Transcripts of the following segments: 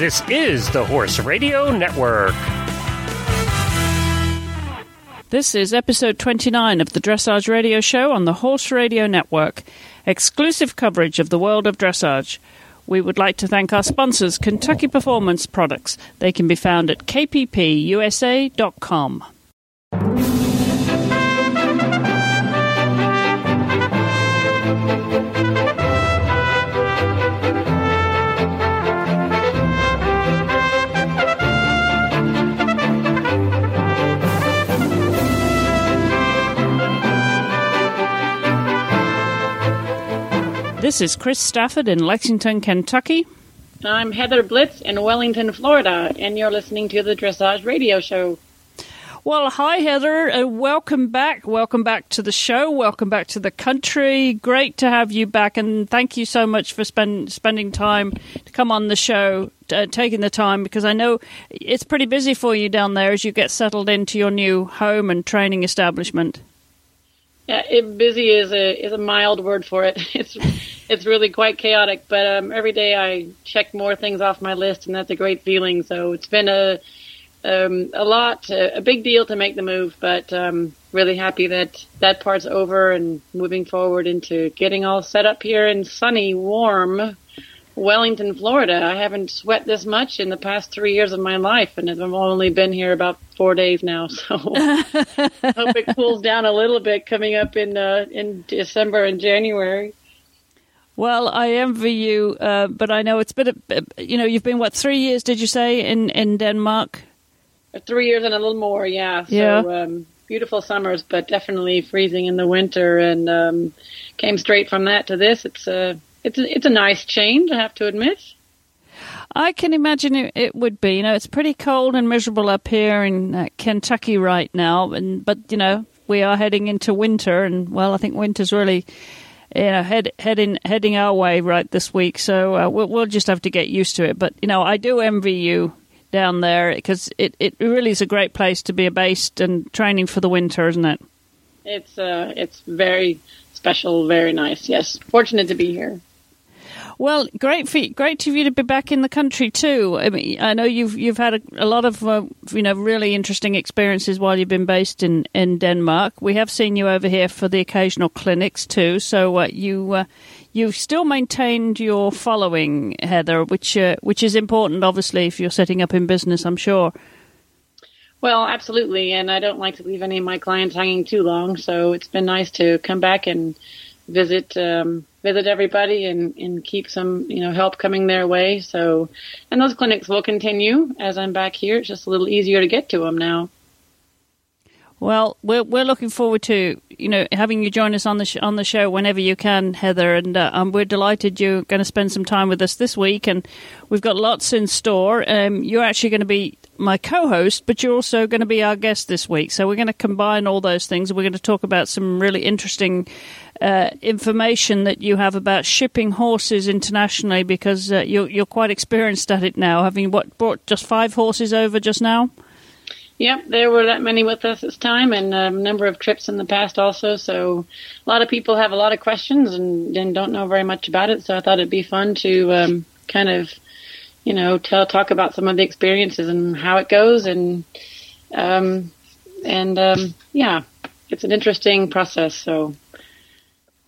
This is the Horse Radio Network. This is episode 29 of the Dressage Radio Show on the Horse Radio Network, exclusive coverage of the world of dressage. We would like to thank our sponsors, Kentucky Performance Products. They can be found at kppusa.com. This is Chris Stafford in Lexington, Kentucky. I'm Heather Blitz in Wellington, Florida, and you're listening to the Dressage Radio Show. Well, hi, Heather. Uh, welcome back. Welcome back to the show. Welcome back to the country. Great to have you back, and thank you so much for spend, spending time to come on the show, uh, taking the time, because I know it's pretty busy for you down there as you get settled into your new home and training establishment. Yeah, it, busy is a is a mild word for it. It's it's really quite chaotic, but um, every day I check more things off my list, and that's a great feeling. So it's been a um, a lot, a, a big deal to make the move, but um, really happy that that part's over and moving forward into getting all set up here in sunny, warm Wellington, Florida. I haven't sweat this much in the past three years of my life, and I've only been here about four days now. So hope it cools down a little bit coming up in uh, in December and January. Well, I envy you, uh, but I know it's been a, you know you've been what three years did you say in in Denmark? Three years and a little more, yeah. So, yeah. Um, beautiful summers, but definitely freezing in the winter, and um, came straight from that to this. It's a it's a, it's a nice change, I have to admit. I can imagine it, it would be. You know, it's pretty cold and miserable up here in uh, Kentucky right now, and but you know we are heading into winter, and well, I think winter's really you know head, heading heading our way right this week. So uh, we'll, we'll just have to get used to it. But you know, I do envy you down there because it, it really is a great place to be based and training for the winter, isn't it? It's uh, it's very special, very nice. Yes, fortunate to be here. Well, great for you, great for you to be back in the country too. I mean, I know you've you've had a, a lot of uh, you know really interesting experiences while you've been based in, in Denmark. We have seen you over here for the occasional clinics too. So uh, you uh, you've still maintained your following, Heather, which uh, which is important, obviously, if you're setting up in business. I'm sure. Well, absolutely, and I don't like to leave any of my clients hanging too long. So it's been nice to come back and visit um, visit everybody and, and keep some you know help coming their way. So, and those clinics will continue as I'm back here. It's just a little easier to get to them now. Well, we're we're looking forward to you know having you join us on the sh- on the show whenever you can, Heather, and uh, um, we're delighted you're going to spend some time with us this week, and we've got lots in store. Um, you're actually going to be my co-host, but you're also going to be our guest this week, so we're going to combine all those things. We're going to talk about some really interesting uh, information that you have about shipping horses internationally because uh, you're you're quite experienced at it now, having what brought just five horses over just now. Yep, there were that many with us this time, and a number of trips in the past also. So, a lot of people have a lot of questions and, and don't know very much about it. So, I thought it'd be fun to um, kind of, you know, tell talk about some of the experiences and how it goes, and um, and um, yeah, it's an interesting process. So,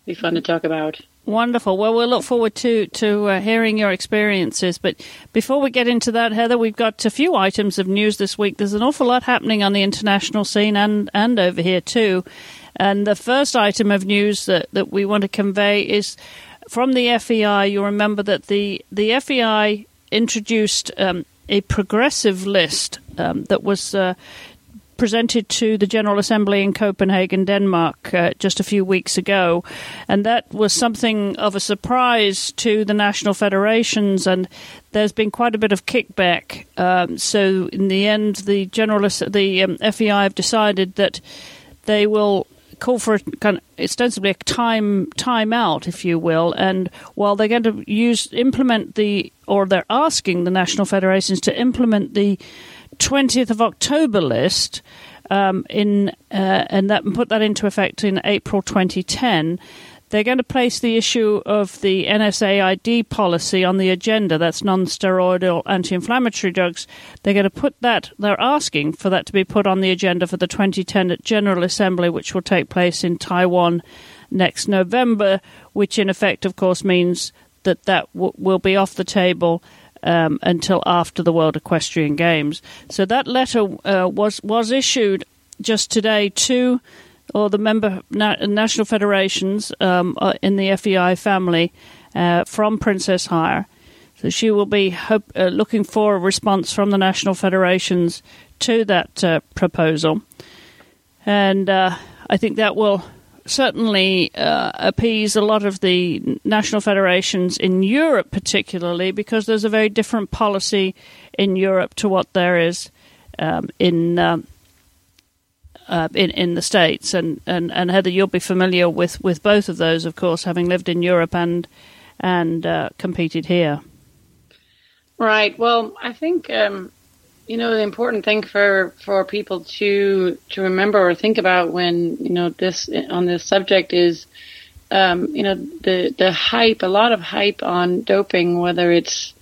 be fun to talk about. Wonderful. Well, we'll look forward to to uh, hearing your experiences. But before we get into that, Heather, we've got a few items of news this week. There's an awful lot happening on the international scene and and over here too. And the first item of news that, that we want to convey is from the FEI. You'll remember that the the FEI introduced um, a progressive list um, that was uh, presented to the General Assembly in Copenhagen, Denmark, uh, just a few weeks ago. And that was something of a surprise to the national federations, and there's been quite a bit of kickback. Um, so, in the end, the General, the um, FEI have decided that they will call for a, kind of ostensibly a time time out, if you will. And while they're going to use implement the, or they're asking the national federations to implement the 20th of October list um, in uh, and that put that into effect in April 2010. they're going to place the issue of the NSAID policy on the agenda. That's non-steroidal anti-inflammatory drugs. They're going to put that. They're asking for that to be put on the agenda for the 2010 General Assembly, which will take place in Taiwan next November. Which, in effect, of course, means that that w- will be off the table. Um, until after the World Equestrian Games. So that letter uh, was was issued just today to or the member na- national federations um, uh, in the FEI family uh, from Princess Haya. So she will be hope, uh, looking for a response from the national federations to that uh, proposal, and uh, I think that will certainly uh, appease a lot of the national federations in Europe, particularly because there's a very different policy in Europe to what there is um, in um, uh, in in the states. And, and and Heather, you'll be familiar with, with both of those, of course, having lived in Europe and and uh, competed here. Right. Well, I think um, you know the important thing for for people to to remember or think about when you know this on this subject is. Um, you know the the hype, a lot of hype on doping, whether it's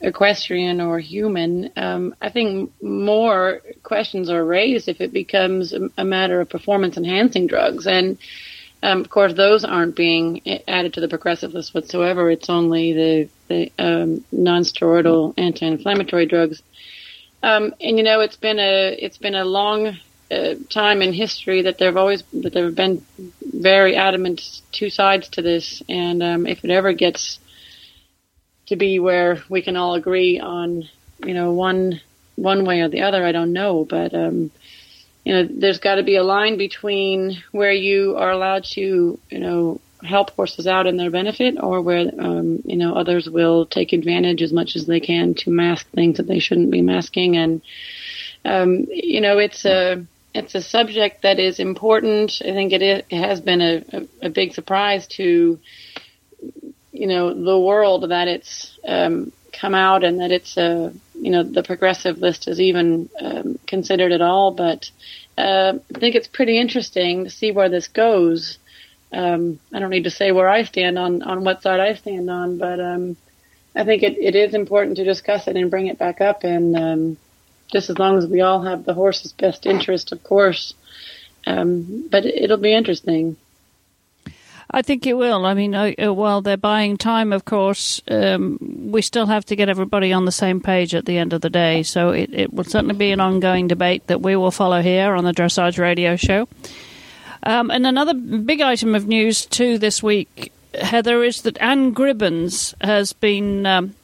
equestrian or human, um, I think more questions are raised if it becomes a, matter of performance enhancing drugs. And um, of course, those aren't being added to the progressive list whatsoever. It's only the, the um, non-steroidal anti-inflammatory drugs. Um, and you know, it's been a it's been a long uh, time in history that there have always that there have been very adamant two sides to this. And um, if it ever gets to be where we can all agree on, you know, one one way or the other. I don't know, but um, you know, there's got to be a line between where you are allowed to, you know, help horses out in their benefit, or where um, you know others will take advantage as much as they can to mask things that they shouldn't be masking. And um, you know, it's a it's a subject that is important. I think it, is, it has been a, a, a big surprise to you know the world that it's um, come out and that it's a you know the progressive list is even um, considered at all. But uh, I think it's pretty interesting to see where this goes. Um, I don't need to say where I stand on on what side I stand on, but um, I think it, it is important to discuss it and bring it back up. And um, just as long as we all have the horse's best interest, of course. Um, but it'll be interesting. I think it will. I mean, uh, while they're buying time, of course, um, we still have to get everybody on the same page at the end of the day. So it, it will certainly be an ongoing debate that we will follow here on the Dressage Radio Show. Um, and another big item of news, too, this week, Heather, is that Anne Gribbons has been um,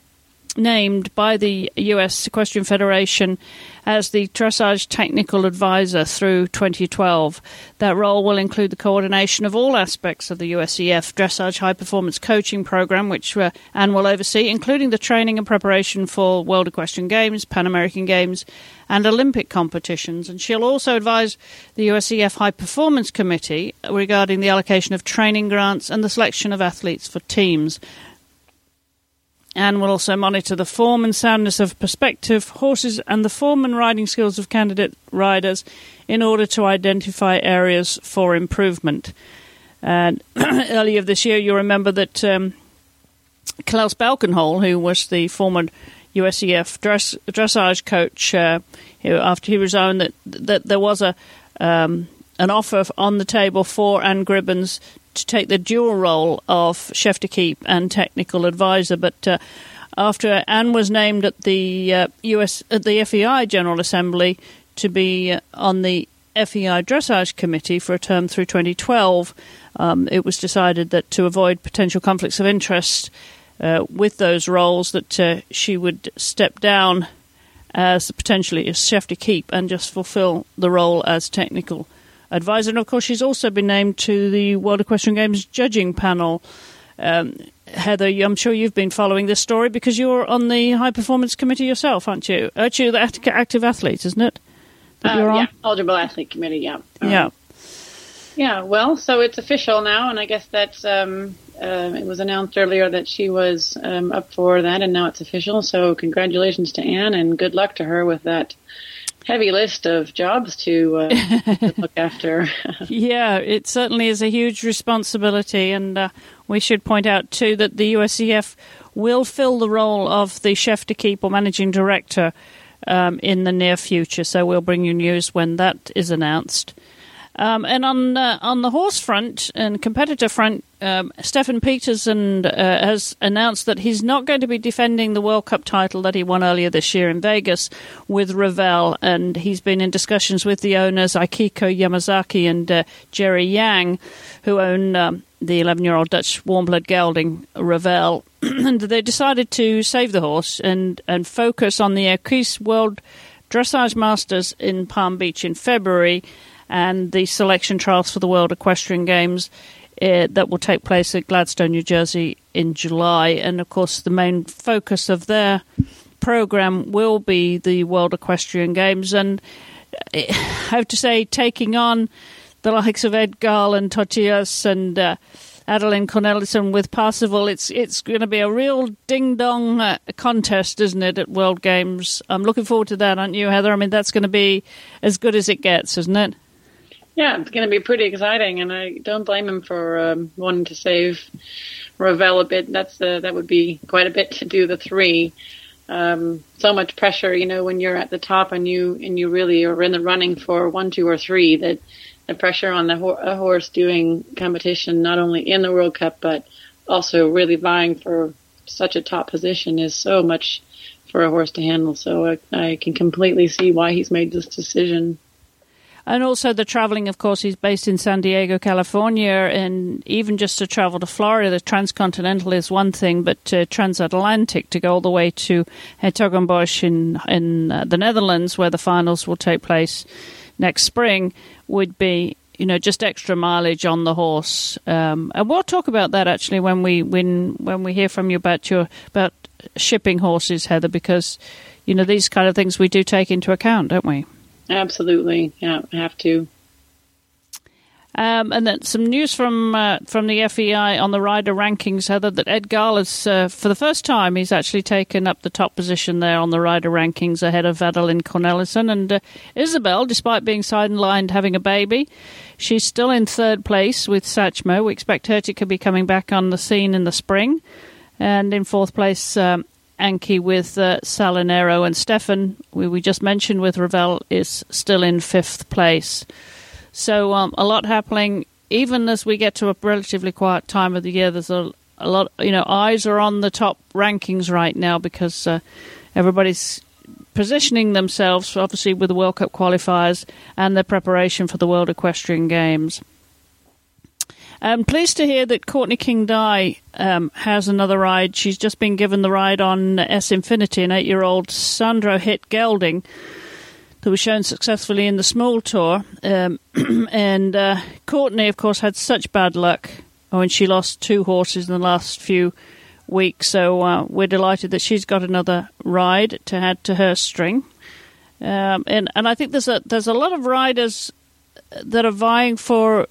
named by the U.S. Equestrian Federation as the dressage technical advisor through 2012. That role will include the coordination of all aspects of the USEF dressage high performance coaching program, which uh, Anne will oversee, including the training and preparation for World Equestrian Games, Pan American Games, and Olympic competitions. And she'll also advise the USEF High Performance Committee regarding the allocation of training grants and the selection of athletes for teams and will also monitor the form and soundness of prospective horses and the form and riding skills of candidate riders in order to identify areas for improvement. And earlier this year, you remember that um, Klaus Balkenhol, who was the former USEF dress, dressage coach, uh, after he resigned, that that there was a um, an offer on the table for Anne Gribbons to take the dual role of chef d'equipe and technical advisor. But uh, after Anne was named at the uh, US at the FEI General Assembly to be uh, on the FEI Dressage Committee for a term through 2012, um, it was decided that to avoid potential conflicts of interest uh, with those roles, that uh, she would step down as potentially as chef d'equipe and just fulfill the role as technical advisor. And of course, she's also been named to the World Equestrian Games judging panel. Um, Heather, I'm sure you've been following this story because you're on the high performance committee yourself, aren't you? Aren't you the active athlete, isn't it? That uh, you're on? Yeah, eligible athlete committee. Yeah. Um, yeah. Yeah. Well, so it's official now, and I guess that's um, uh, it was announced earlier that she was um, up for that, and now it's official. So congratulations to Anne, and good luck to her with that heavy list of jobs to, uh, to look after. yeah, it certainly is a huge responsibility, and uh, we should point out too that the USEF will fill the role of the chef d'equipe or managing director um, in the near future. So we'll bring you news when that is announced. Um, and on uh, on the horse front and competitor front, um, Steffen Peters uh, has announced that he's not going to be defending the World Cup title that he won earlier this year in Vegas with Ravel, and he's been in discussions with the owners Akiko Yamazaki and uh, Jerry Yang, who own um, the 11 year old Dutch warm blood gelding Ravel, and they decided to save the horse and and focus on the Equus World Dressage Masters in Palm Beach in February and the selection trials for the World Equestrian Games uh, that will take place at Gladstone, New Jersey in July. And of course, the main focus of their program will be the World Equestrian Games. And uh, I have to say, taking on the likes of Ed Gal and Totilas and uh, Adelinde Cornelissen with Parsifal, it's it's going to be a real ding dong uh, contest, isn't it, at World Games? I'm looking forward to that, aren't you, Heather? I mean, that's going to be as good as it gets, isn't it? Yeah, it's going to be pretty exciting, and I don't blame him for um, wanting to save Ravel a bit. That's uh, that would be quite a bit to do the three. Um, so much pressure, you know, when you're at the top and you and you really are in the running for one, two, or three. That the pressure on the ho- horse doing competition, not only in the World Cup but also really vying for such a top position, is so much for a horse to handle. So I, I can completely see why he's made this decision. And also the traveling, of course, he's based in San Diego, California, and even just to travel to Florida, the transcontinental is one thing, but uh, transatlantic to go all the way to Hertogenbosch in in uh, the Netherlands, where the finals will take place next spring, would be you know just extra mileage on the horse. Um, and we'll talk about that actually when we when when we hear from you about your about shipping horses, Heather, because you know these kind of things we do take into account, don't we? Absolutely, yeah, have to. Um, and then some news from uh, from the FEI on the rider rankings, Heather, that Ed Gal is, uh, for the first time, he's actually taken up the top position there on the rider rankings ahead of Adelinde Cornelissen. And uh, Isabell, despite being sidelined having a baby, she's still in third place with Satchmo. We expect her to be coming back on the scene in the spring. And in fourth place, um, Anky with uh, Salinero and Steffen, we, we just mentioned with Ravel, is still in fifth place. So um, a lot happening. Even as we get to a relatively quiet time of the year, there's a, a lot. You know, eyes are on the top rankings right now because uh, everybody's positioning themselves, obviously, with the World Cup qualifiers and their preparation for the World Equestrian Games. I'm pleased to hear that Courtney King Dye um, has another ride. She's just been given the ride on S Infinity, an eight year old Sandro Hit gelding that was shown successfully in the small tour. Um, and uh, Courtney, of course, had such bad luck when she lost two horses in the last few weeks. So uh, we're delighted that she's got another ride to add to her string. Um, and and I think there's a there's a lot of riders that are vying for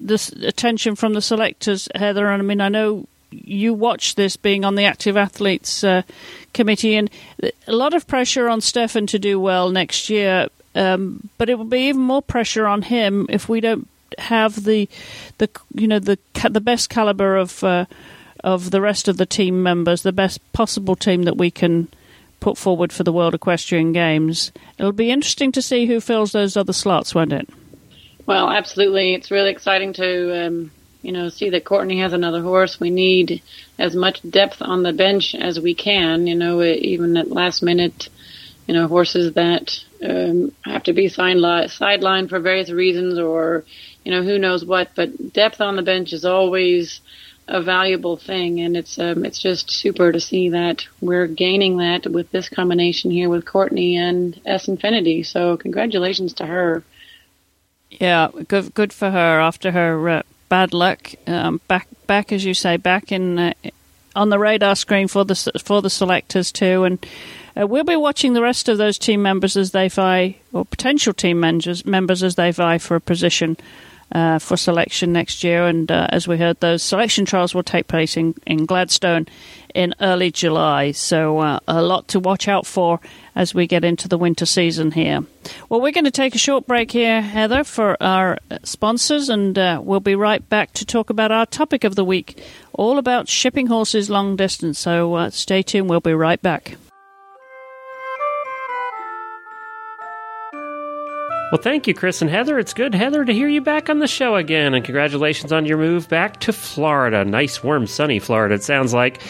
this attention from the selectors, Heather. And I mean, I know you watch this being on the active athletes uh, committee, and a lot of pressure on Steffen to do well next year. Um, but it will be even more pressure on him if we don't have the the you know the the best caliber of uh, of the rest of the team members, the best possible team that we can put forward for the World Equestrian Games. It'll be interesting to see who fills those other slots, won't it? Well, absolutely. It's really exciting to, um, you know, see that Courtney has another horse. We need as much depth on the bench as we can. You know, even at last minute, you know, horses that um, have to be sidelined for various reasons, or you know, who knows what. But depth on the bench is always a valuable thing, and it's um, it's just super to see that we're gaining that with this combination here with Courtney and S Infinity. So congratulations to her. Yeah, good good for her after her uh, bad luck. Um, back back as you say, back in uh, on the radar screen for the for the selectors too, and uh, we'll be watching the rest of those team members as they vie, or potential team members members as they vie for a position. Uh, for selection next year. And uh, as we heard, those selection trials will take place in, in Gladstone in early July. So uh, a lot to watch out for as we get into the winter season here. Well, we're going to take a short break here, Heather, for our sponsors, and uh, we'll be right back to talk about our topic of the week, all about shipping horses long distance. So uh, stay tuned. We'll be right back. Well, thank you, Chris and Heather. It's good, Heather, to hear you back on the show again. And congratulations on your move back to Florida. Nice, warm, sunny Florida, it sounds like.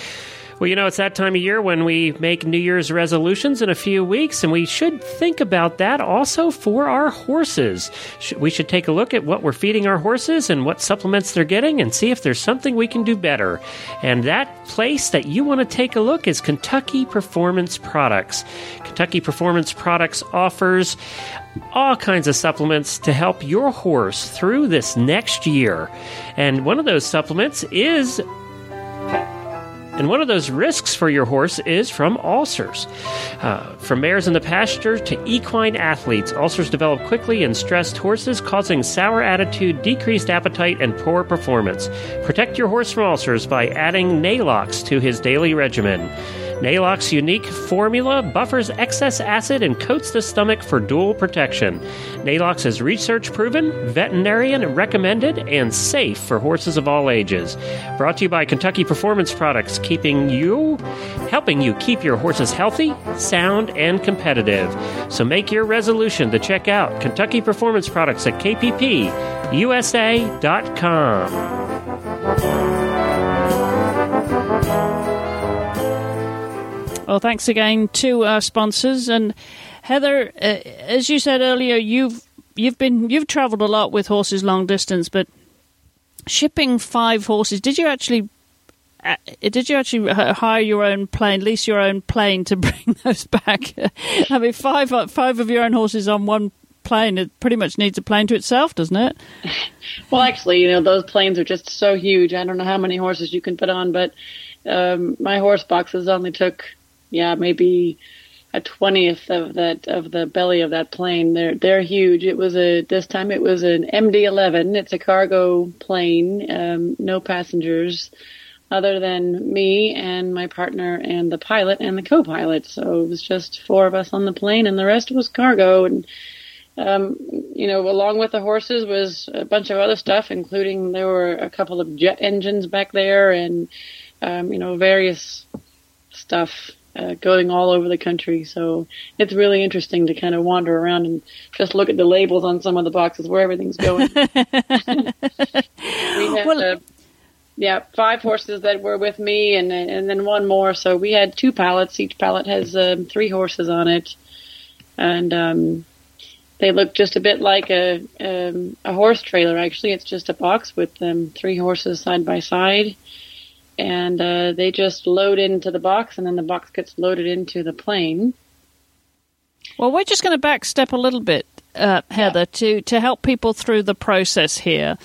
Well, you know, it's that time of year when we make New Year's resolutions in a few weeks, and we should think about that also for our horses. We should take a look at what we're feeding our horses and what supplements they're getting and see if there's something we can do better. And that place that you want to take a look is Kentucky Performance Products. Kentucky Performance Products offers all kinds of supplements to help your horse through this next year. And one of those supplements is and one of those risks for your horse is from ulcers. Uh, from mares in the pasture to equine athletes, ulcers develop quickly in stressed horses, causing sour attitude, decreased appetite, and poor performance. Protect your horse from ulcers by adding Neigh-Lox to his daily regimen. Neigh-Lox's unique formula buffers excess acid and coats the stomach for dual protection. Neigh-Lox is research proven, veterinarian recommended, and safe for horses of all ages. Brought to you by Kentucky Performance Products, keeping you, helping you keep your horses healthy, sound, and competitive. So make your resolution to check out Kentucky Performance Products at kppusa.com. Well, thanks again to our sponsors and Heather. Uh, as you said earlier, you've you've been you've travelled a lot with horses long distance, but shipping five horses. Did you actually? Uh, did you actually hire your own plane, lease your own plane to bring those back? I mean, five five of your own horses on one plane, it pretty much needs a plane to itself, doesn't it? Well, actually, you know, those planes are just so huge. I don't know how many horses you can put on, but um, my horse boxes only took yeah, maybe a twentieth of that of the belly of that plane. They're they're huge. It was a this time it was an MD-11. It's a cargo plane, um, no passengers other than me and my partner and the pilot and the co-pilot. So it was just four of us on the plane, and the rest was cargo. And um, you know, along with the horses was a bunch of other stuff, including there were a couple of jet engines back there, and um, you know, various stuff uh, going all over the country. So it's really interesting to kind of wander around and just look at the labels on some of the boxes where everything's going. we had, well, uh, yeah, five horses that were with me, and and then one more. So we had two pallets. Each pallet has um, three horses on it, and um, they look just a bit like a um, a horse trailer. Actually, it's just a box with um, three horses side by side and uh, they just load into the box, and then the box gets loaded into the plane. Well, we're just going to backstep a little bit, uh, Heather, yeah. to to help people through the process here,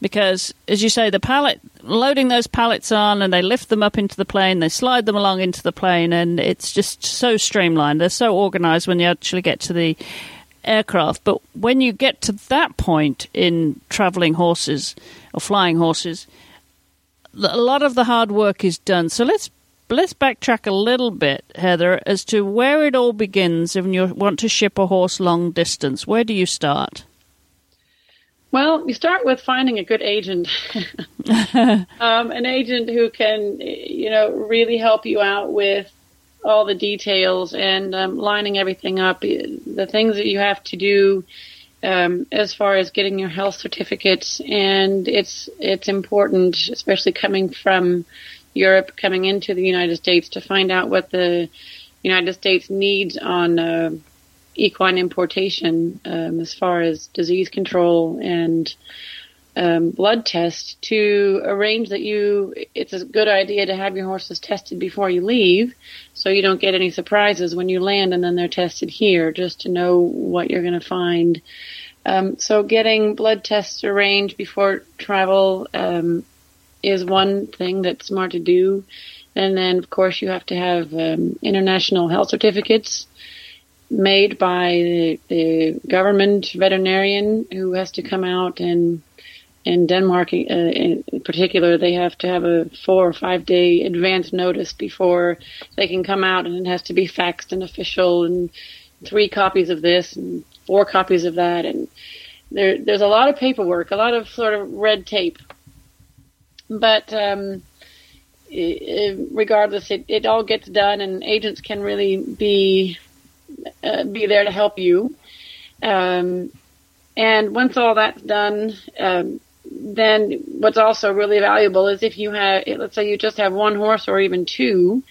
because as you say, the pallet loading those pallets on, and they lift them up into the plane, they slide them along into the plane, and it's just so streamlined. They're so organized when you actually get to the aircraft. But when you get to that point in traveling horses or flying horses, a lot of the hard work is done. So let's let's backtrack a little bit, Heather, as to where it all begins. When you want to ship a horse long distance, where do you start? Well, you start with finding a good agent, um, an agent who can, you know, really help you out with all the details and um, lining everything up, the things that you have to do um, as far as getting your health certificates, and it's it's important, especially coming from Europe, coming into the United States, to find out what the United States needs on uh, equine importation um, as far as disease control and um, blood test to arrange that you. It's a good idea to have your horses tested before you leave, so you don't get any surprises when you land and then they're tested here, just to know what you're going to find um, so getting blood tests arranged before travel um, is one thing that's smart to do. And then, of course, you have to have um, international health certificates made by the, the, government veterinarian who has to come out and in Denmark, uh, in particular, they have to have a four or five day advance notice before they can come out, and it has to be faxed and official, and three copies of this and four copies of that, and there, there's a lot of paperwork, a lot of sort of red tape. But um, regardless, it, it all gets done, and agents can really be uh, be there to help you. Um, and once all that's done, um, then what's also really valuable is if you have, let's say you just have one horse or even two,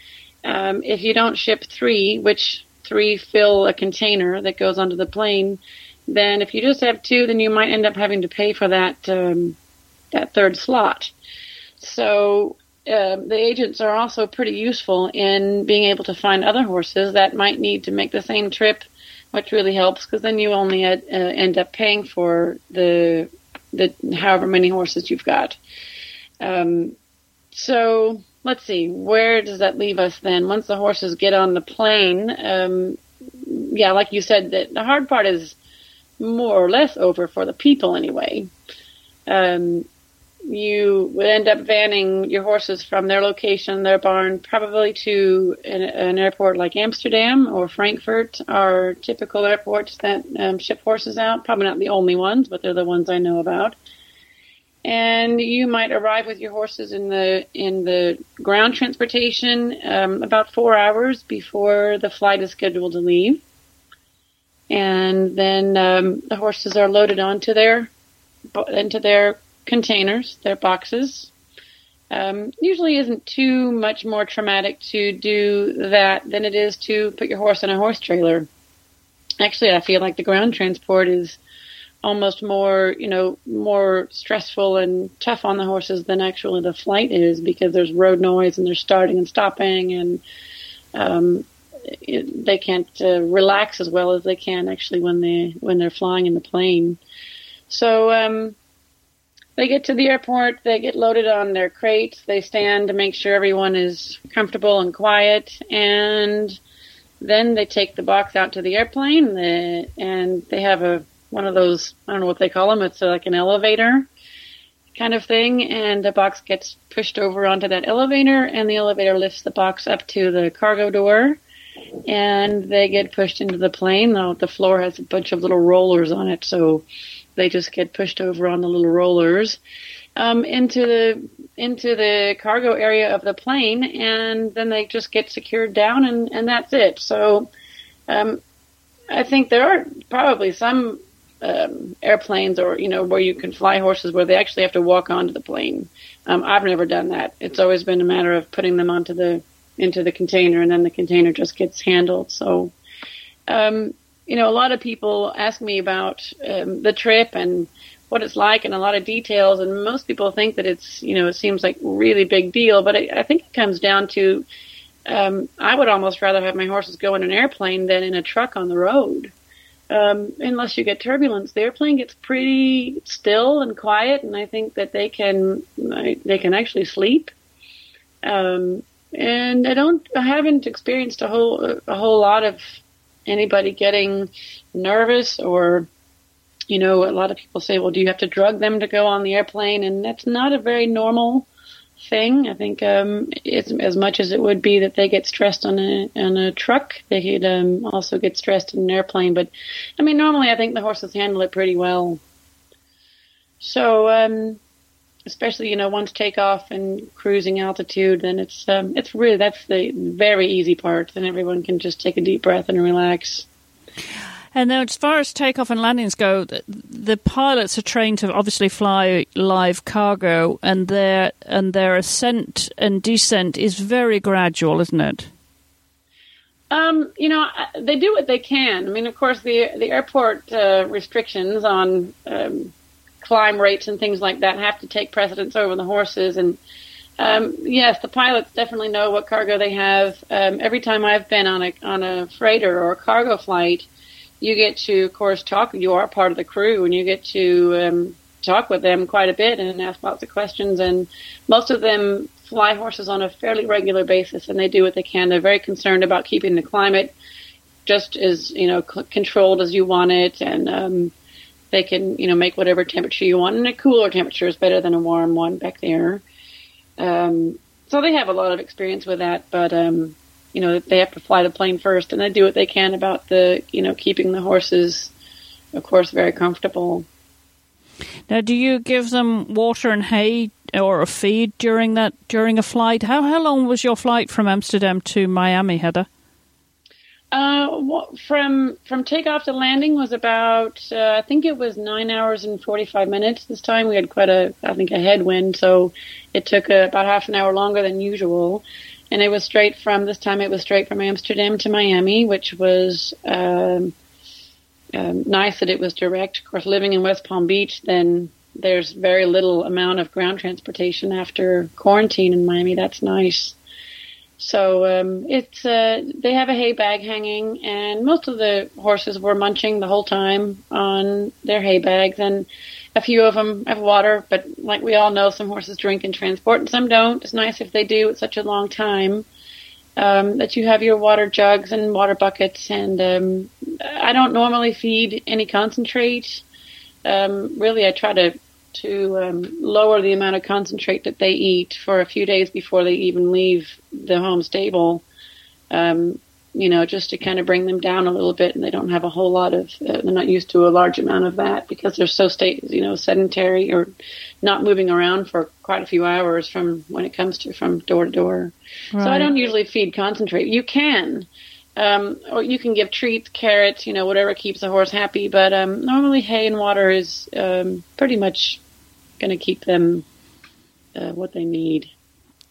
um, if you don't ship three, which three fill a container that goes onto the plane, then if you just have two, then you might end up having to pay for that um, that third slot. So uh, the agents are also pretty useful in being able to find other horses that might need to make the same trip which really helps because then you only uh, end up paying for the the however many horses you've got. Um, so let's see, where does that leave us then? Once the horses get on the plane, um, yeah, like you said, that the hard part is more or less over for the people anyway. Um, you would end up vanning your horses from their location, their barn, probably to an, an airport like Amsterdam or Frankfurt are typical airports that um, ship horses out. Probably not the only ones, but they're the ones I know about. And you might arrive with your horses in the in the ground transportation um, about four hours before the flight is scheduled to leave. And then um, the horses are loaded onto their into their containers, their boxes. Um, usually isn't too much more traumatic to do that than it is to put your horse in a horse trailer. Actually, I feel like the ground transport is almost more, you know, more stressful and tough on the horses than actually the flight is because there's road noise and they're starting and stopping and um, it, they can't uh, relax as well as they can actually when they when they're flying in the plane. So um, they get to the airport, they get loaded on their crates, they stand to make sure everyone is comfortable and quiet, and then they take the box out to the airplane, and they have a one of those I don't know what they call them. It's like an elevator kind of thing, and the box gets pushed over onto that elevator, and the elevator lifts the box up to the cargo door, and they get pushed into the plane. The floor has a bunch of little rollers on it, so they just get pushed over on the little rollers um, into the into the cargo area of the plane, and then they just get secured down, and and that's it. So, um, I think there are probably some um, airplanes, or you know, where you can fly horses where they actually have to walk onto the plane. Um, I've never done that. It's always been a matter of putting them onto the into the container, and then the container just gets handled. So, um, you know, a lot of people ask me about um, the trip and what it's like and a lot of details. And most people think that it's, you know, it seems like really big deal, but I, I think it comes down to, um, I would almost rather have my horses go in an airplane than in a truck on the road. Um, unless you get turbulence, the airplane gets pretty still and quiet, and I think that they can they can actually sleep. Um, and I don't, I haven't experienced a whole a whole lot of anybody getting nervous or you know, a lot of people say, well, do you have to drug them to go on the airplane? And that's not a very normal thing. I think um, it's as much as it would be that they get stressed on a on a truck, they could um, also get stressed in an airplane. But I mean, normally I think the horses handle it pretty well. So um, especially you know once takeoff and cruising altitude, then it's um, it's really that's the very easy part. Then everyone can just take a deep breath and relax. And now, as far as takeoff and landings go, the, the, pilots are trained to obviously fly live cargo, and their and their ascent and descent is very gradual, isn't it? Um, you know, they do what they can. I mean, of course, the the airport uh, restrictions on um, climb rates and things like that have to take precedence over the horses. And um, yes, the pilots definitely know what cargo they have. Um, every time I've been on a on a freighter or a cargo flight, you get to, of course, talk. You are part of the crew, and you get to um, talk with them quite a bit and ask lots of questions. And most of them fly horses on a fairly regular basis, and they do what they can. They're very concerned about keeping the climate just as you know c- controlled as you want it, and um, they can you know make whatever temperature you want, and a cooler temperature is better than a warm one back there. Um, so they have a lot of experience with that, but um, you know they have to fly the plane first, and they do what they can about the you know keeping the horses, of course, very comfortable. Now, do you give them water and hay or a feed during that during a flight? How how long was your flight from Amsterdam to Miami, Heather? Uh, from from takeoff to landing was about uh, I think it was nine hours and forty five minutes. This time we had quite a I think a headwind, so it took uh, about half an hour longer than usual. And it was straight from this time. It was straight from Amsterdam to Miami, which was um, um, nice that it was direct. Of course, living in West Palm Beach, then there's very little amount of ground transportation after quarantine in Miami. That's nice. So um, it's uh, they have a hay bag hanging, and most of the horses were munching the whole time on their hay bags, and a few of them have water. But like we all know, some horses drink in transport, and some don't. It's nice if they do. It's such a long time um, that you have your water jugs and water buckets, and um, I don't normally feed any concentrate. Um, really, I try to to um, lower the amount of concentrate that they eat for a few days before they even leave the home stable. Um, you know, just to kind of bring them down a little bit, and they don't have a whole lot of. Uh, they're not used to a large amount of that because they're so state, you know, sedentary or not moving around for quite a few hours from when it comes to from door to door. Right. So I don't usually feed concentrate. You can, um, or you can give treats, carrots, you know, whatever keeps the horse happy. But um, normally, hay and water is um, pretty much going to keep them uh, what they need.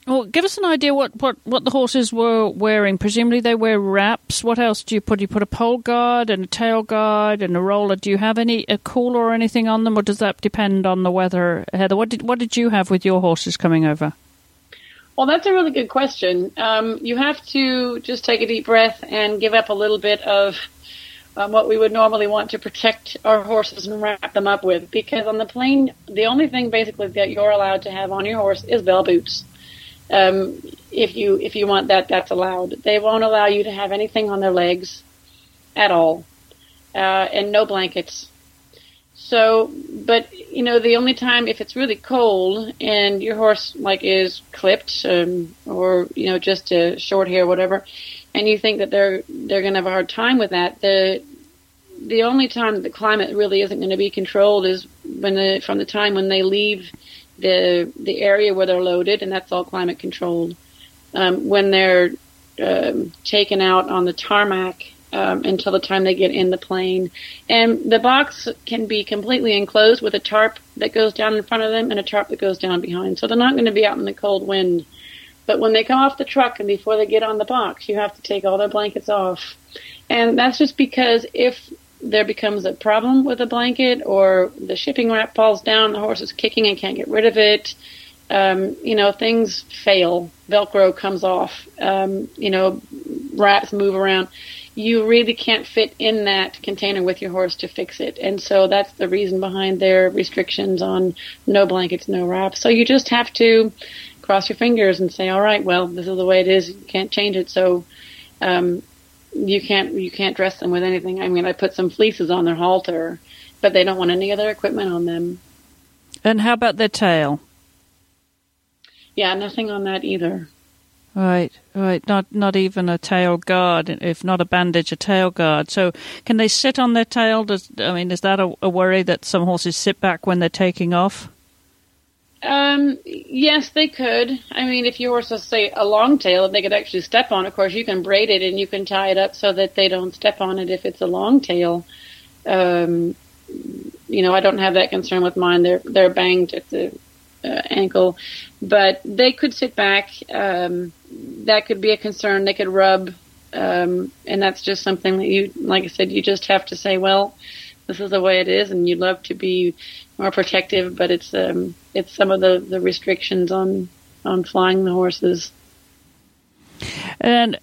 Well, give us an idea what, what, what the horses were wearing. Presumably they wear wraps. What else do you put? Do you put a poll guard and a tail guard and a roller. Do you have any a cooler or anything on them, or does that depend on the weather? Heather, what did what did you have with your horses coming over? Well, that's a really good question. Um, you have to just take a deep breath and give up a little bit of um, what we would normally want to protect our horses and wrap them up with. Because on the plane, the only thing basically that you're allowed to have on your horse is bell boots. Um, if you if you want that, that's allowed. They won't allow you to have anything on their legs at all, uh, and no blankets. So, but you know, the only time if it's really cold and your horse like is clipped um, or you know just a short hair, whatever, and you think that they're they're going to have a hard time with that, the the only time the climate really isn't going to be controlled is when the from the time when they leave the the area where they're loaded, and that's all climate controlled. Um, when they're um, taken out on the tarmac um, until the time they get in the plane, and the box can be completely enclosed with a tarp that goes down in front of them and a tarp that goes down behind, so they're not going to be out in the cold wind but when they come off the truck and before they get on the box, you have to take all their blankets off. And that's just because if there becomes a problem with a blanket or the shipping wrap falls down, the horse is kicking and can't get rid of it, um, you know, things fail. Velcro comes off, um, you know, wraps move around. You really can't fit in that container with your horse to fix it. And so that's the reason behind their restrictions on no blankets, no wraps. So you just have to cross your fingers and say, all right, well, this is the way it is. You can't change it. So, um, you can't, you can't dress them with anything. I mean, I put some fleeces on their halter, but they don't want any other equipment on them. And how about their tail? Yeah, nothing on that either. Right, right. Not not even a tail guard. If not a bandage, a tail guard. So, can they sit on their tail? Does I mean, is that a, a worry that some horses sit back when they're taking off? Um, yes, they could. I mean, if you were to say a long tail, they could actually step on. Of course, you can braid it and you can tie it up so that they don't step on it if it's a long tail. Um, you know, I don't have that concern with mine. They're they're banged at the uh, ankle, but they could sit back. Um, that could be a concern. They could rub, um, and that's just something that you, like I said, you just have to say, well, this is the way it is, and you'd love to be more protective, but it's um, it's some of the, the restrictions on on flying the horses. And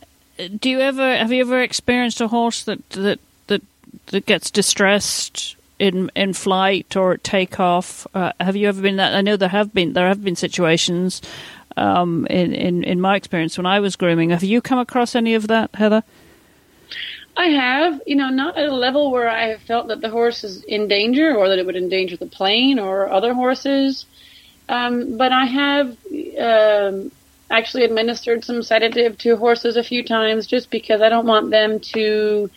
do you ever have you ever experienced a horse that that that, that gets distressed in in flight or at takeoff? Uh, have you ever been that? I know there have been there have been situations um, in, in in my experience when I was grooming. Have you come across any of that, Heather? I have, you know, not at a level where I have felt that the horse is in danger or that it would endanger the plane or other horses. Um, but I have um, actually administered some sedative to horses a few times just because I don't want them to,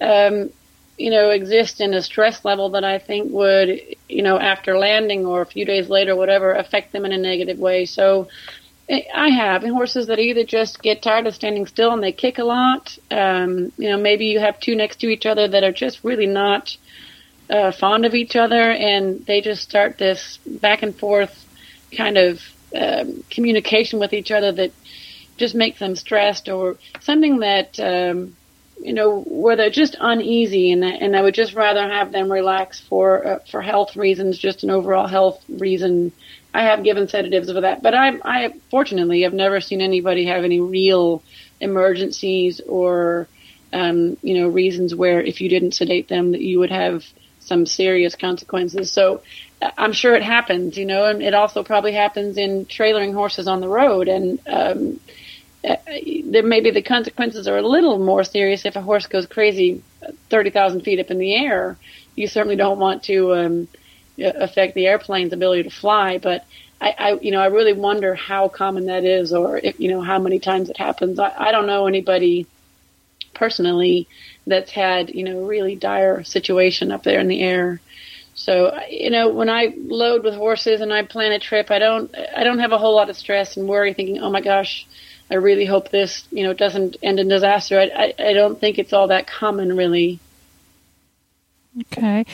um, you know, exist in a stress level that I think would, you know, after landing or a few days later, whatever, affect them in a negative way. So I have and horses that either just get tired of standing still and they kick a lot. Um, you know, maybe you have two next to each other that are just really not uh, fond of each other and they just start this back and forth kind of um, communication with each other that just makes them stressed or something that um, you know where they're just uneasy and and I would just rather have them relax for uh, for health reasons, just an overall health reason. I have given sedatives for that, but I I fortunately have never seen anybody have any real emergencies or um, you know reasons where if you didn't sedate them that you would have some serious consequences. So I'm sure it happens, you know, and it also probably happens in trailering horses on the road. And um, uh, maybe the consequences are a little more serious if a horse goes crazy 30,000 feet up in the air. You certainly don't want to um, affect the airplane's ability to fly, but I, I, you know, I really wonder how common that is, or if, you know, how many times it happens. I, I don't know anybody personally that's had, you know, really dire situation up there in the air. So, you know, when I load with horses and I plan a trip, I don't, I don't have a whole lot of stress and worry thinking, oh my gosh, I really hope this, you know, doesn't end in disaster. I, I, I don't think it's all that common really. Okay.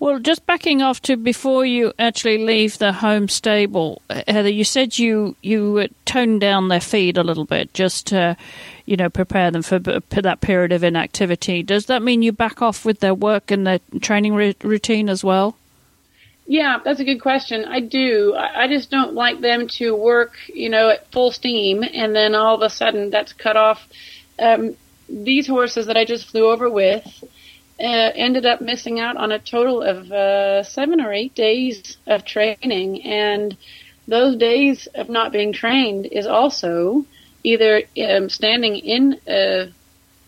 Well, just backing off to before you actually leave the home stable, Heather, you said you you toned down their feed a little bit just to, you know, prepare them for that period of inactivity. Does that mean you back off with their work and their training routine as well? Yeah, that's a good question. I do. I just don't like them to work, you know, at full steam and then all of a sudden that's cut off. Um, these horses that I just flew over with uh, ended up missing out on a total of uh, seven or eight days of training, and those days of not being trained is also either um, standing in a,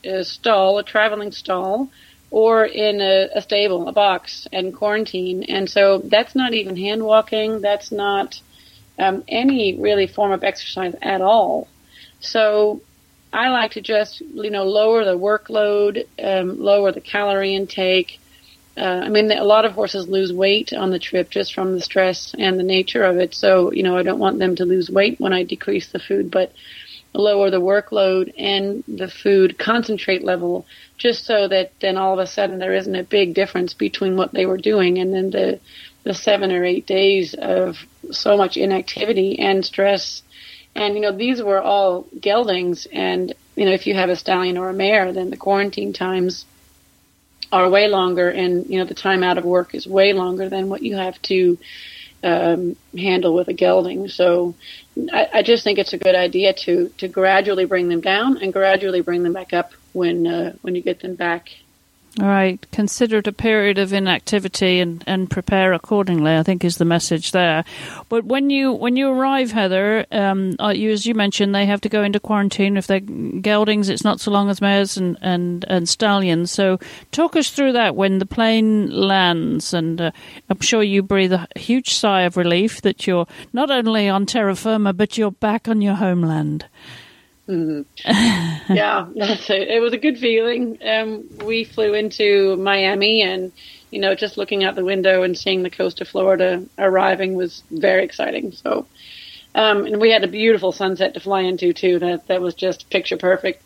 a, stall, a traveling stall, or in a, a, stable, a box, and quarantine. And so that's not even hand walking. That's not um, any really form of exercise at all. So I like to just, you know, lower the workload, um, lower the calorie intake. Uh, I mean, a lot of horses lose weight on the trip just from the stress and the nature of it. So, you know, I don't want them to lose weight when I decrease the food, but lower the workload and the food concentrate level just so that then all of a sudden there isn't a big difference between what they were doing and then the, the seven or eight days of so much inactivity and stress and, you know, these were all geldings. And, you know, if you have a stallion or a mare, then the quarantine times are way longer. And, you know, the time out of work is way longer than what you have to um, handle with a gelding. So I, I just think it's a good idea to, to gradually bring them down and gradually bring them back up when, uh, when you get them back all right. Consider it a period of inactivity and, and prepare accordingly. I think is the message there. But when you when you arrive, Heather, um, uh, you, as you mentioned, they have to go into quarantine. If they're geldings, it's not so long as mares and, and, and stallions. So talk us through that when the plane lands, and uh, I'm sure you breathe a huge sigh of relief that you're not only on terra firma but you're back on your homeland. Mm-hmm. yeah, that's it. It was a good feeling. Um, we flew into Miami and, you know, just looking out the window and seeing the coast of Florida arriving was very exciting. So, um, and we had a beautiful sunset to fly into too. That, that was just picture perfect.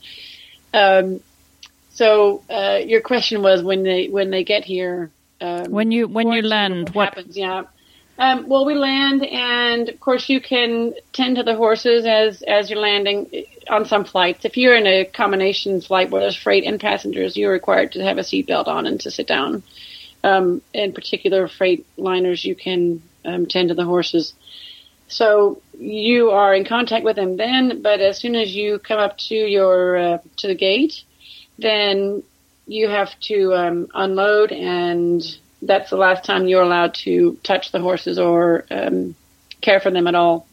Um, so, uh, your question was when they, when they get here, um, when you, when you land, what, what happens? Yeah. Um, well, we land, and of course, you can tend to the horses as as you're landing on some flights. If you're in a combination flight where there's freight and passengers, you're required to have a seatbelt on and to sit down. Um, in particular, freight liners, you can um, tend to the horses. So you are in contact with them then, but as soon as you come up to your uh, to the gate, then you have to um, unload and that's the last time you're allowed to touch the horses or um, care for them at all.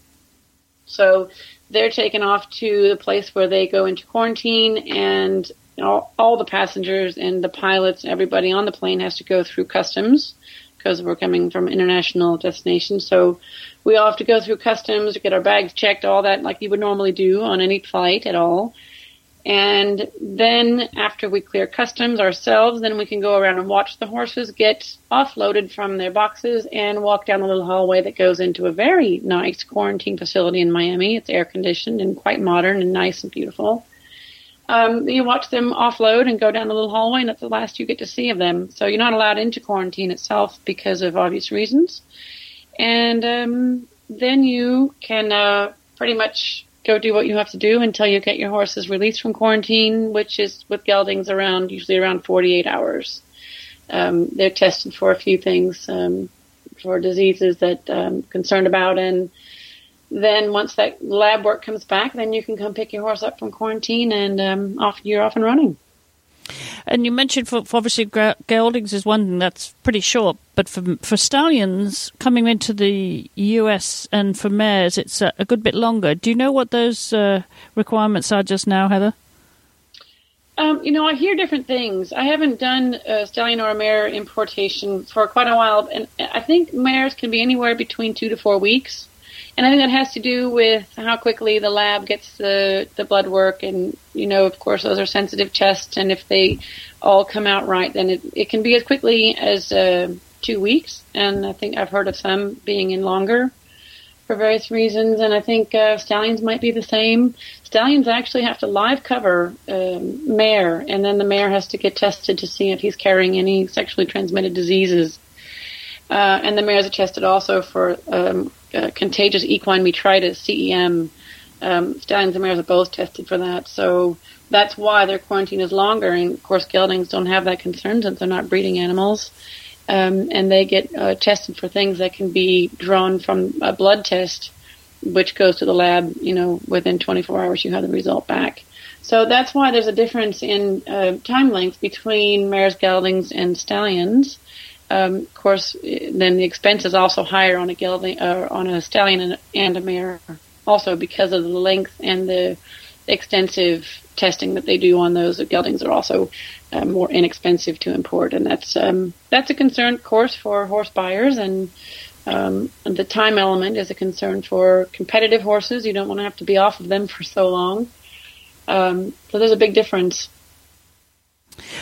So they're taken off to the place where they go into quarantine, and all, all the passengers and the pilots, everybody on the plane has to go through customs because we're coming from international destinations. So we all have to go through customs, get our bags checked, all that like you would normally do on any flight at all. And then after we clear customs ourselves, then we can go around and watch the horses get offloaded from their boxes and walk down the little hallway that goes into a very nice quarantine facility in Miami. It's air conditioned and quite modern and nice and beautiful. Um, you watch them offload and go down the little hallway, and that's the last you get to see of them. So you're not allowed into quarantine itself because of obvious reasons. And um, then you can uh, pretty much go do what you have to do until you get your horses released from quarantine, which is with geldings around usually around 48 hours. Um, they're tested for a few things, um, for diseases that I'm um, concerned about, and then once that lab work comes back, then you can come pick your horse up from quarantine, and um, off you're off and running. And you mentioned for, for obviously geldings is one thing that's pretty short, but for for stallions coming into the U.S. and for mares, it's a, a good bit longer. Do you know what those uh, requirements are just now, Heather? Um, you know, I hear different things. I haven't done a stallion or a mare importation for quite a while, and I think mares can be anywhere between two to four weeks. And I think that has to do with how quickly the lab gets the, the blood work. And, you know, of course, those are sensitive tests. And if they all come out right, then it, it can be as quickly as uh, two weeks. And I think I've heard of some being in longer for various reasons. And I think uh, stallions might be the same. Stallions actually have to live cover um, mare, and then the mare has to get tested to see if he's carrying any sexually transmitted diseases. Uh, and the mares are tested also for um, uh, contagious equine metritis, CEM. Um, stallions and mares are both tested for that. So that's why their quarantine is longer. And of course, geldings don't have that concern since they're not breeding animals. Um, and they get uh, tested for things that can be drawn from a blood test, which goes to the lab. You know, within 24 hours, you have the result back. So that's why there's a difference in uh, time length between mares, geldings, and stallions. Um, of course, then the expense is also higher on a gelding, uh, on a stallion and, a mare, also because of the length and the extensive testing that they do on those. The geldings are also uh, more inexpensive to import, and that's um, that's a concern, of course, for horse buyers, and um, the time element is a concern for competitive horses. You don't want to have to be off of them for so long. Um, so there's a big difference.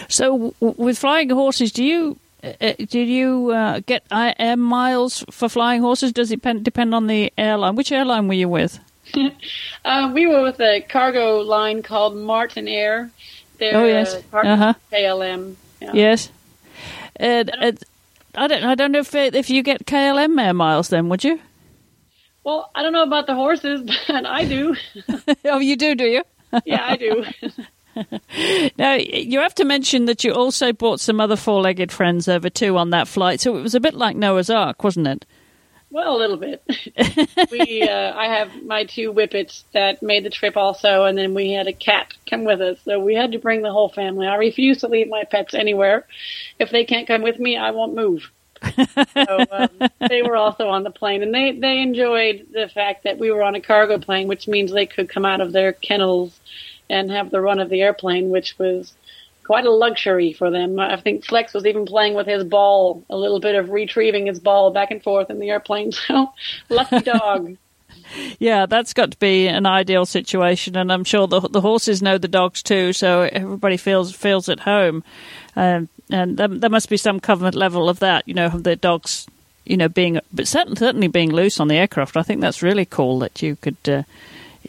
So, w- with flying horses, do you uh, uh, did you uh, get air miles for flying horses? Does it depend, depend on the airline? Which airline were you with? uh, we were with a cargo line called Martinair. They're, oh yes, uh, uh-huh. KLM. Yeah. Yes. And, I, don't, I don't. I don't know if if you get KLM air miles. Then would you? Well, I don't know about the horses, but I do. oh, you do, do you? yeah, I do. now, you have to mention that you also brought some other four legged friends over too on that flight, so it was a bit like Noah's Ark, wasn't it? Well, a little bit. we, uh, I have my two whippets that made the trip also, and then we had a cat come with us, so we had to bring the whole family. I refuse to leave my pets anywhere. If they can't come with me, I won't move. so um, they were also on the plane, and they they enjoyed the fact that we were on a cargo plane, which means they could come out of their kennels and have the run of the airplane, which was quite a luxury for them. I think Flex was even playing with his ball, a little bit of retrieving his ball back and forth in the airplane. So lucky dog. yeah, that's got to be an ideal situation, and I'm sure the the horses know the dogs too, so everybody feels feels at home. Um, and there, there, must be some covenant level of that, you know, of the dogs, you know, being but certainly, being loose on the aircraft. I think that's really cool that you could. Uh,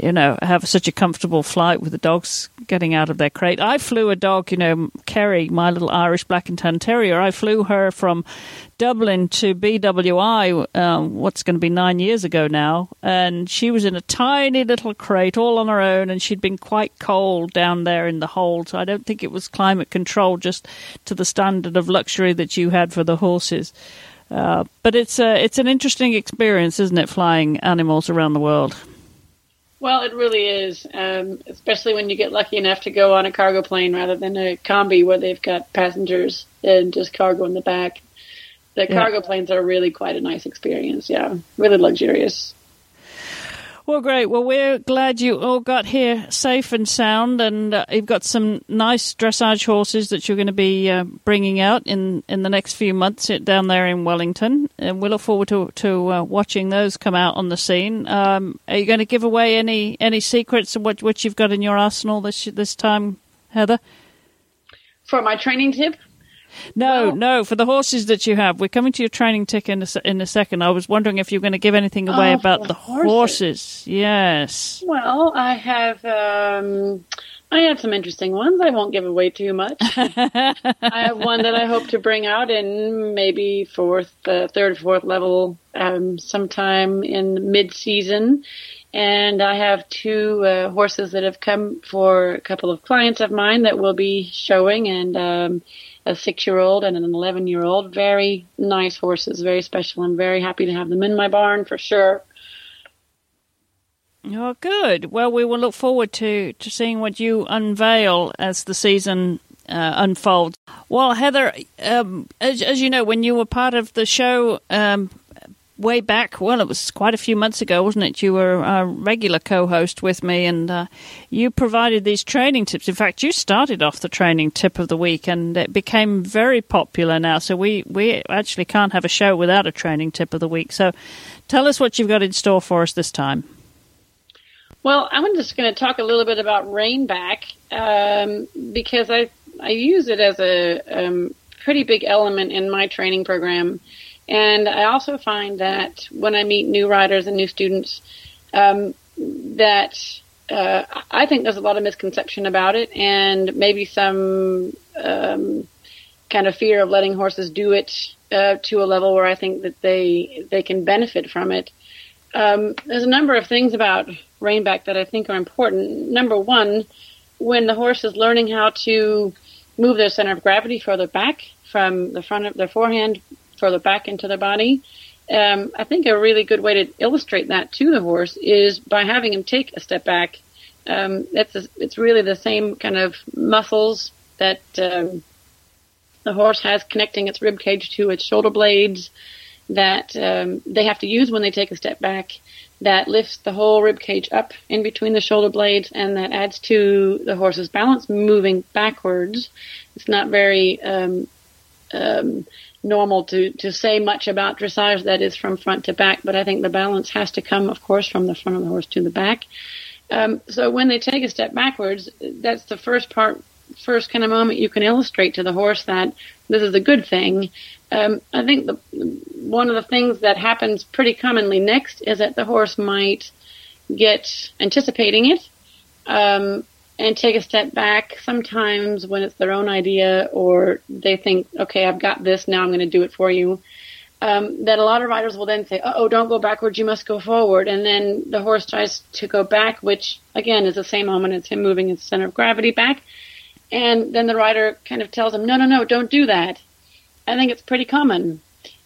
you know, have such a comfortable flight with the dogs getting out of their crate. I flew a dog, you know, Kerry, my little Irish Black and Tan Terrier. I flew her from Dublin to BWI, um, what's going to be nine years ago now, and she was in a tiny little crate all on her own, and she'd been quite cold down there in the hold. So I don't think it was climate control, just to the standard of luxury that you had for the horses. Uh, but it's a, it's an interesting experience, isn't it, flying animals around the world? Well, it really is, um, especially when you get lucky enough to go on a cargo plane rather than a combi where they've got passengers and just cargo in the back. The yeah. cargo planes are really quite a nice experience. Yeah, really luxurious. Well, great. Well, we're glad you all got here safe and sound, and uh, you've got some nice dressage horses that you're going to be uh, bringing out in, in the next few months down there in Wellington. And we look forward to to uh, watching those come out on the scene. Um, are you going to give away any any secrets of what what you've got in your arsenal this this time, Heather? For my training tip, no, well, no, for the horses that you have. We're coming to your training tick in a, in a second. I was wondering if you were going to give anything away oh, about the, horses. horses. Yes. Well, I have. Um, I have some interesting ones. I won't give away too much. I have one that I hope to bring out in maybe fourth, uh, third, fourth level, um, sometime in mid-season. And I have two uh, horses that have come for a couple of clients of mine that will be showing, and um, a six year old and an 11 year old. Very nice horses, very special. I'm very happy to have them in my barn for sure. Oh, good. Well, we will look forward to, to seeing what you unveil as the season uh, unfolds. Well, Heather, um, as, as, you know, when you were part of the show um, way back, well, it was quite a few months ago, wasn't it? You were a regular co host with me and uh, you provided these training tips. In fact, you started off the training tip of the week and it became very popular now. So we, we actually can't have a show without a training tip of the week. So tell us what you've got in store for us this time. Well, I'm just going to talk a little bit about reinback um, because I, I use it as a um, pretty big element in my training program. And I also find that when I meet new riders and new students, um, that uh, I think there's a lot of misconception about it, and maybe some um, kind of fear of letting horses do it uh, to a level where I think that they they can benefit from it. Um, there's a number of things about reinback that I think are important. Number one, when the horse is learning how to move their center of gravity further back from the front of their forehand further back into the body. Um, I think a really good way to illustrate that to the horse is by having him take a step back. Um, it's a, it's really the same kind of muscles that um, the horse has connecting its rib cage to its shoulder blades that um, they have to use when they take a step back. That lifts the whole rib cage up in between the shoulder blades, and that adds to the horse's balance moving backwards. It's not very um, um, normal to, to say much about dressage that is from front to back, but I think the balance has to come, of course, from the front of the horse to the back. Um, so when they take a step backwards, that's the first part, first kind of moment you can illustrate to the horse that this is a good thing. Um, I think the, one of the things that happens pretty commonly next is that the horse might get anticipating it. Um, and take a step back sometimes when it's their own idea or they think, okay, I've got this, now I'm going to do it for you. Um, that a lot of riders will then say, oh, don't go backwards, you must go forward. And then the horse tries to go back, which again is the same moment as him moving his center of gravity back. And then the rider kind of tells him, no, no, no, don't do that. I think it's pretty common.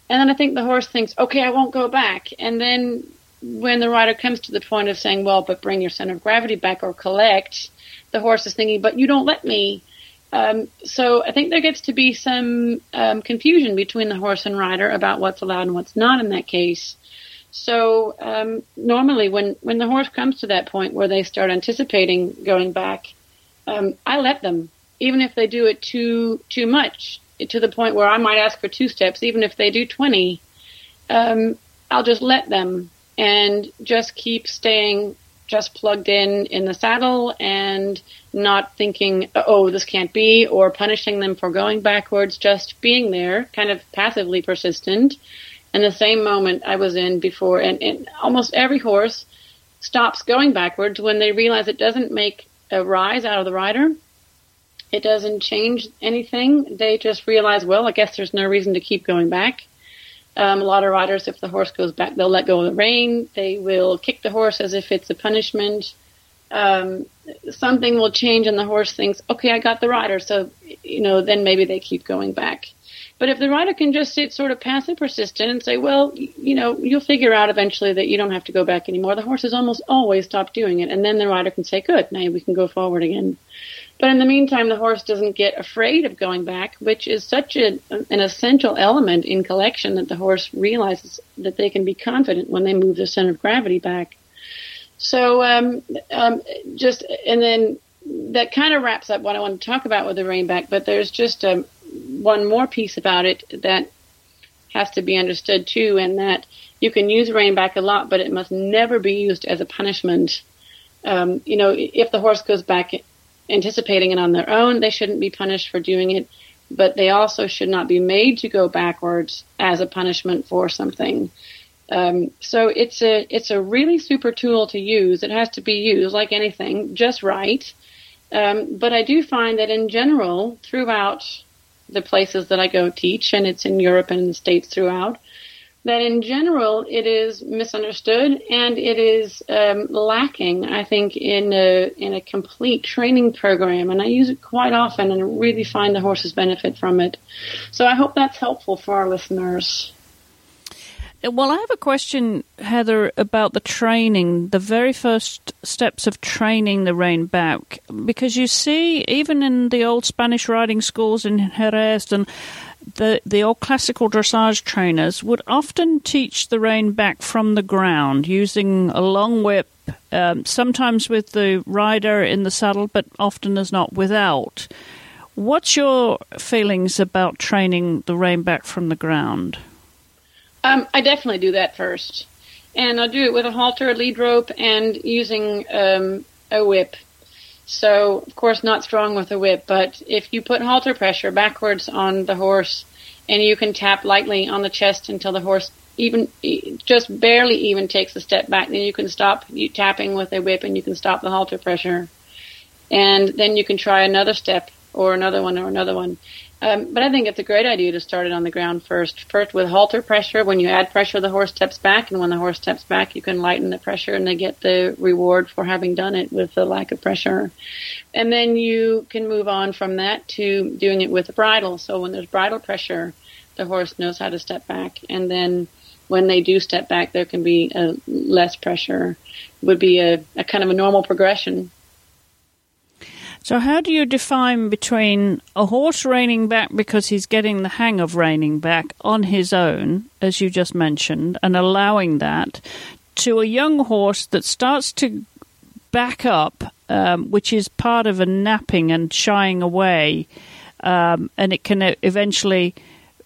And then I think the horse thinks, okay, I won't go back. And then when the rider comes to the point of saying, well, but bring your center of gravity back or collect, the horse is thinking, but you don't let me. Um, so I think there gets to be some um, confusion between the horse and rider about what's allowed and what's not in that case. So um, normally, when when the horse comes to that point where they start anticipating going back, um, I let them, even if they do it too too much, to the point where I might ask for two steps, even if they do twenty. Um, I'll just let them and just keep staying just plugged in in the saddle and not thinking, oh, this can't be, or punishing them for going backwards, just being there, kind of passively persistent. And the same moment I was in before, and, and almost every horse stops going backwards when they realize it doesn't make a rise out of the rider. It doesn't change anything. They just realize, well, I guess there's no reason to keep going back. Um, a lot of riders, if the horse goes back, they'll let go of the rein. They will kick the horse as if it's a punishment. Um, something will change, and the horse thinks, "Okay, I got the rider." So, you know, then maybe they keep going back. But if the rider can just sit sort of passive, persistent, and say, "Well, you know, you'll figure out eventually that you don't have to go back anymore," the horse has almost always stopped doing it, and then the rider can say, "Good, now we can go forward again." But in the meantime, the horse doesn't get afraid of going back, which is such a, an essential element in collection that the horse realizes that they can be confident when they move the center of gravity back. So um, um, just and then that kind of wraps up what I want to talk about with the reinback. But there's just um, one more piece about it that has to be understood too, and that you can use reinback a lot, but it must never be used as a punishment. Um, you know, if the horse goes back anticipating it on their own, they shouldn't be punished for doing it, but they also should not be made to go backwards as a punishment for something. Um, so it's a it's a really super tool to use. It has to be used like anything, just right. Um, but I do find that in general, throughout the places that I go teach, and it's in Europe and in the States throughout, that in general it is misunderstood and it is um, lacking, I think, in a, in a complete training program. And I use it quite often and really find the horses benefit from it. So I hope that's helpful for our listeners. Well, I have a question, Heather, about the training, the very first steps of training the rein back, because you see, even in the old Spanish riding schools in Jerez and the the old classical dressage trainers would often teach the rein back from the ground using a long whip, um, sometimes with the rider in the saddle, but often as not without. What's your feelings about training the rein back from the ground? Um, I definitely do that first, and I'll do it with a halter, a lead rope, and using um, a whip. So, of course, not strong with a whip, but if you put halter pressure backwards on the horse, and you can tap lightly on the chest until the horse even just barely even takes a step back, then you can stop you tapping with a whip, and you can stop the halter pressure, and then you can try another step or another one or another one. Um, but I think it's a great idea to start it on the ground first. First with halter pressure. When you add pressure, the horse steps back, and when the horse steps back, you can lighten the pressure, and they get the reward for having done it with the lack of pressure. And then you can move on from that to doing it with a bridle. So when there's bridle pressure, the horse knows how to step back, and then when they do step back, there can be a less pressure. Would be a, a kind of a normal progression so, how do you define between a horse reining back because he's getting the hang of reining back on his own, as you just mentioned, and allowing that, to a young horse that starts to back up, um, which is part of a napping and shying away, um, and it can eventually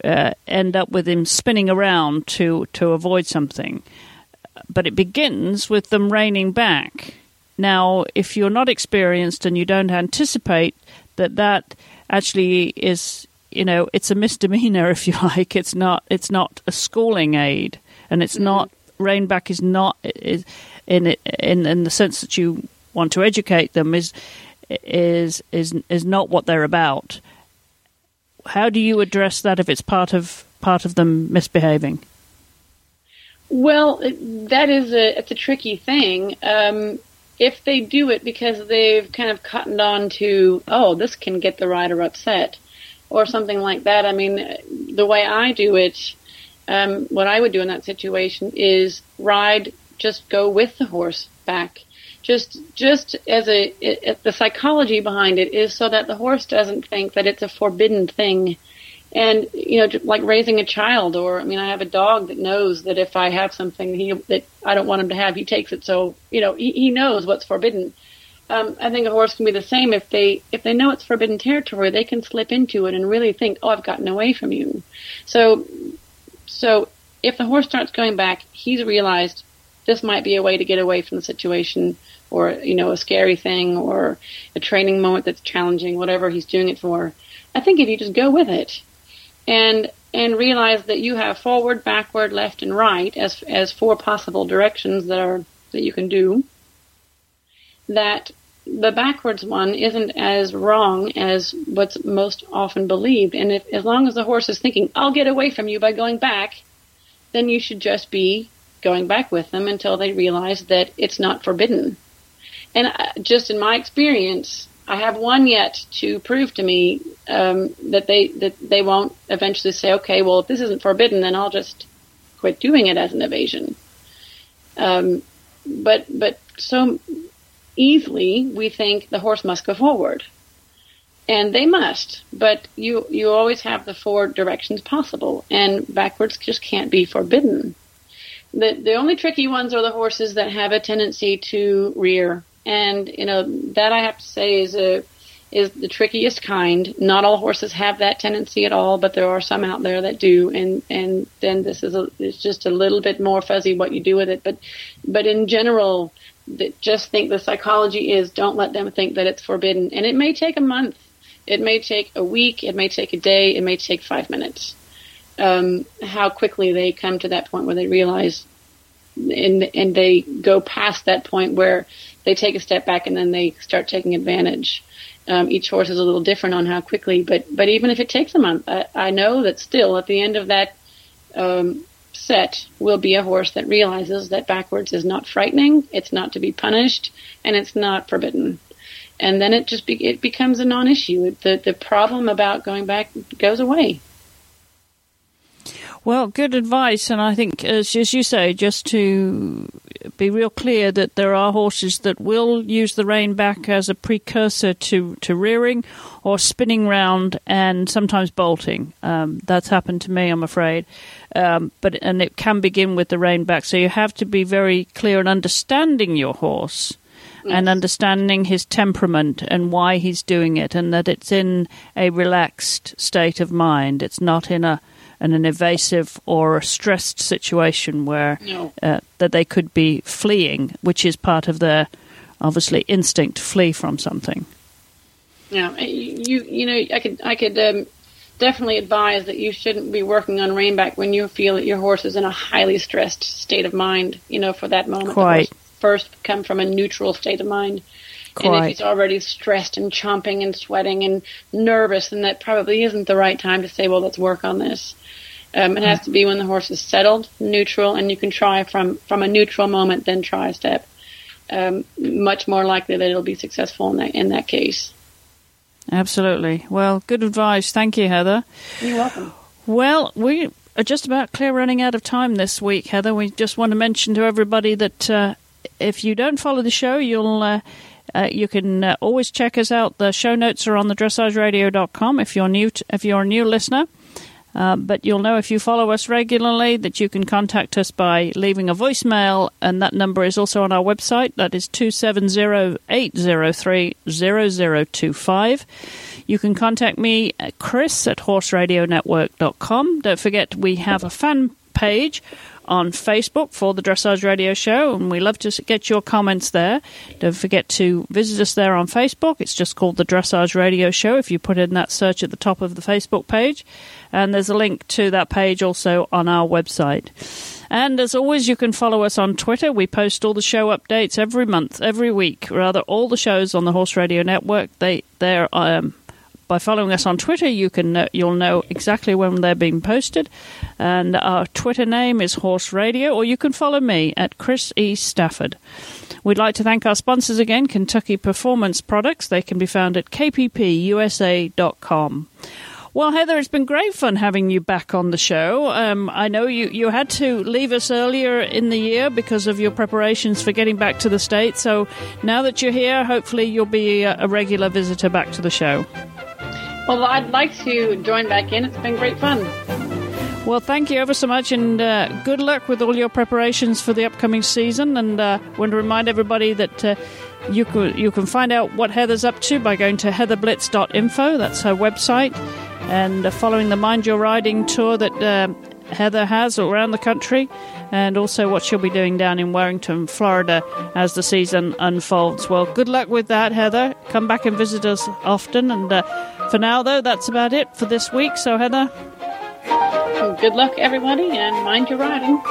uh, end up with him spinning around to, to avoid something. But it begins with them reining back now, if you're not experienced and you don't anticipate that that actually is, you know, it's a misdemeanor if you like. It's not. It's not a schooling aid, and it's mm-hmm. not. Reinback is not is, in in in the sense that you want to educate them is is is is not what they're about. How do you address that if it's part of part of them misbehaving? Well, that is a it's a tricky thing. Um, if they do it because they've kind of cottoned on to, oh, this can get the rider upset, or something like that. I mean, the way I do it, um, what I would do in that situation is ride, just go with the horse back. Just, just as a, it, the psychology behind it is so that the horse doesn't think that it's a forbidden thing and you know like raising a child or i mean i have a dog that knows that if i have something he that i don't want him to have he takes it. So you know he, he knows what's forbidden. Um, i think a horse can be the same. If they if they know it's forbidden territory they can slip into it and really think oh i've gotten away from you. So so if the horse starts going back he's realized this might be a way to get away from the situation or you know a scary thing or a training moment that's challenging whatever he's doing it for. I think if you just go with it and and realize that you have forward, backward, left, and right as as four possible directions that are that you can do. That the backwards one isn't as wrong as what's most often believed, and if as long as the horse is thinking, "I'll get away from you by going back," then you should just be going back with them until they realize that it's not forbidden. And uh, just in my experience, I have one yet to prove to me um, that they that they won't eventually say, okay, well, if this isn't forbidden, then I'll just quit doing it as an evasion. Um, but but so easily we think the horse must go forward, and they must. But you you always have the four directions possible, and backwards just can't be forbidden. the the only tricky ones are the horses that have a tendency to rear, and you know that I have to say is a is the trickiest kind. Not all horses have that tendency at all, but there are some out there that do, and and then this is a, it's just a little bit more fuzzy what you do with it. But but in general, just think the psychology is don't let them think that it's forbidden, and it may take a month, it may take a week, it may take a day, it may take five minutes. Um, how quickly they come to that point where they realize and and they go past that point where they take a step back and then they start taking advantage. Um, each horse is a little different on how quickly, but but even if it takes a month, I, I know that still at the end of that um, set will be a horse that realizes that backwards is not frightening, it's not to be punished, and it's not forbidden. And then it just be, it becomes a non-issue. The the problem about going back goes away. Well, good advice, and I think, as, as you say, just to be real clear that there are horses that will use the rein back as a precursor to, to rearing or spinning round and sometimes bolting. Um, that's happened to me, I'm afraid. Um, but and it can begin with the rein back, so you have to be very clear in understanding your horse. And understanding his temperament and why he's doing it, and that it's in a relaxed state of mind. It's not in a in an evasive or a stressed situation where no. uh, that they could be fleeing, which is part of their obviously instinct to flee from something. Yeah, you you know I could I could um, definitely advise that you shouldn't be working on reinback when you feel that your horse is in a highly stressed state of mind. You know, for that moment, Quite. first come from a neutral state of mind. Quite. And if he's already stressed and chomping and sweating and nervous, then that probably isn't the right time to say, well, let's work on this. Um, it has to be when the horse is settled, neutral, and you can try from, from a neutral moment, then try a step. Um, much more likely that it'll be successful in that, in that case. Absolutely. Well, good advice. Thank you, Heather. You're welcome. Well, we are just about clear running out of time this week, Heather. We just want to mention to everybody that uh, if you don't follow the show, you'll. Uh, uh, you can uh, always check us out. The show notes are on the dressageradio.com if you're new to, if you're a new listener. Uh, but you'll know if you follow us regularly that you can contact us by leaving a voicemail, and that number is also on our website. That is 270 803 0025. You can contact me at chris at horseradionetwork.com. Don't forget, we have a fan page on Facebook for the Dressage Radio Show, and we love to get your comments there. Don't forget to visit us there on Facebook. It's just called the Dressage Radio Show if you put in that search at the top of the Facebook page. And there's a link to that page also on our website. And as always, you can follow us on Twitter. We post all the show updates every month, every week, rather, all the shows on the Horse Radio Network. They, they're um, by following us on Twitter, you can uh, you'll know exactly when they're being posted. And our Twitter name is Horse Radio, or you can follow me at Chris E. Stafford. We'd like to thank our sponsors again, Kentucky Performance Products. They can be found at kppusa.com. Well, Heather, it's been great fun having you back on the show. Um, I know you, you had to leave us earlier in the year because of your preparations for getting back to the States. So now that you're here, hopefully you'll be a, a regular visitor back to the show. Well, I'd like to join back in. It's been great fun. Well, thank you ever so much, and uh, good luck with all your preparations for the upcoming season. And uh, I want to remind everybody that uh, you can you can find out what Heather's up to by going to heatherblitz.info. That's her website, and uh, following the Mind Your Riding tour that uh, Heather has around the country, and also what she'll be doing down in Wellington, Florida, as the season unfolds. Well, good luck with that, Heather. Come back and visit us often. And uh, for now, though, that's about it for this week. So, Heather. Good luck, everybody, and mind your riding.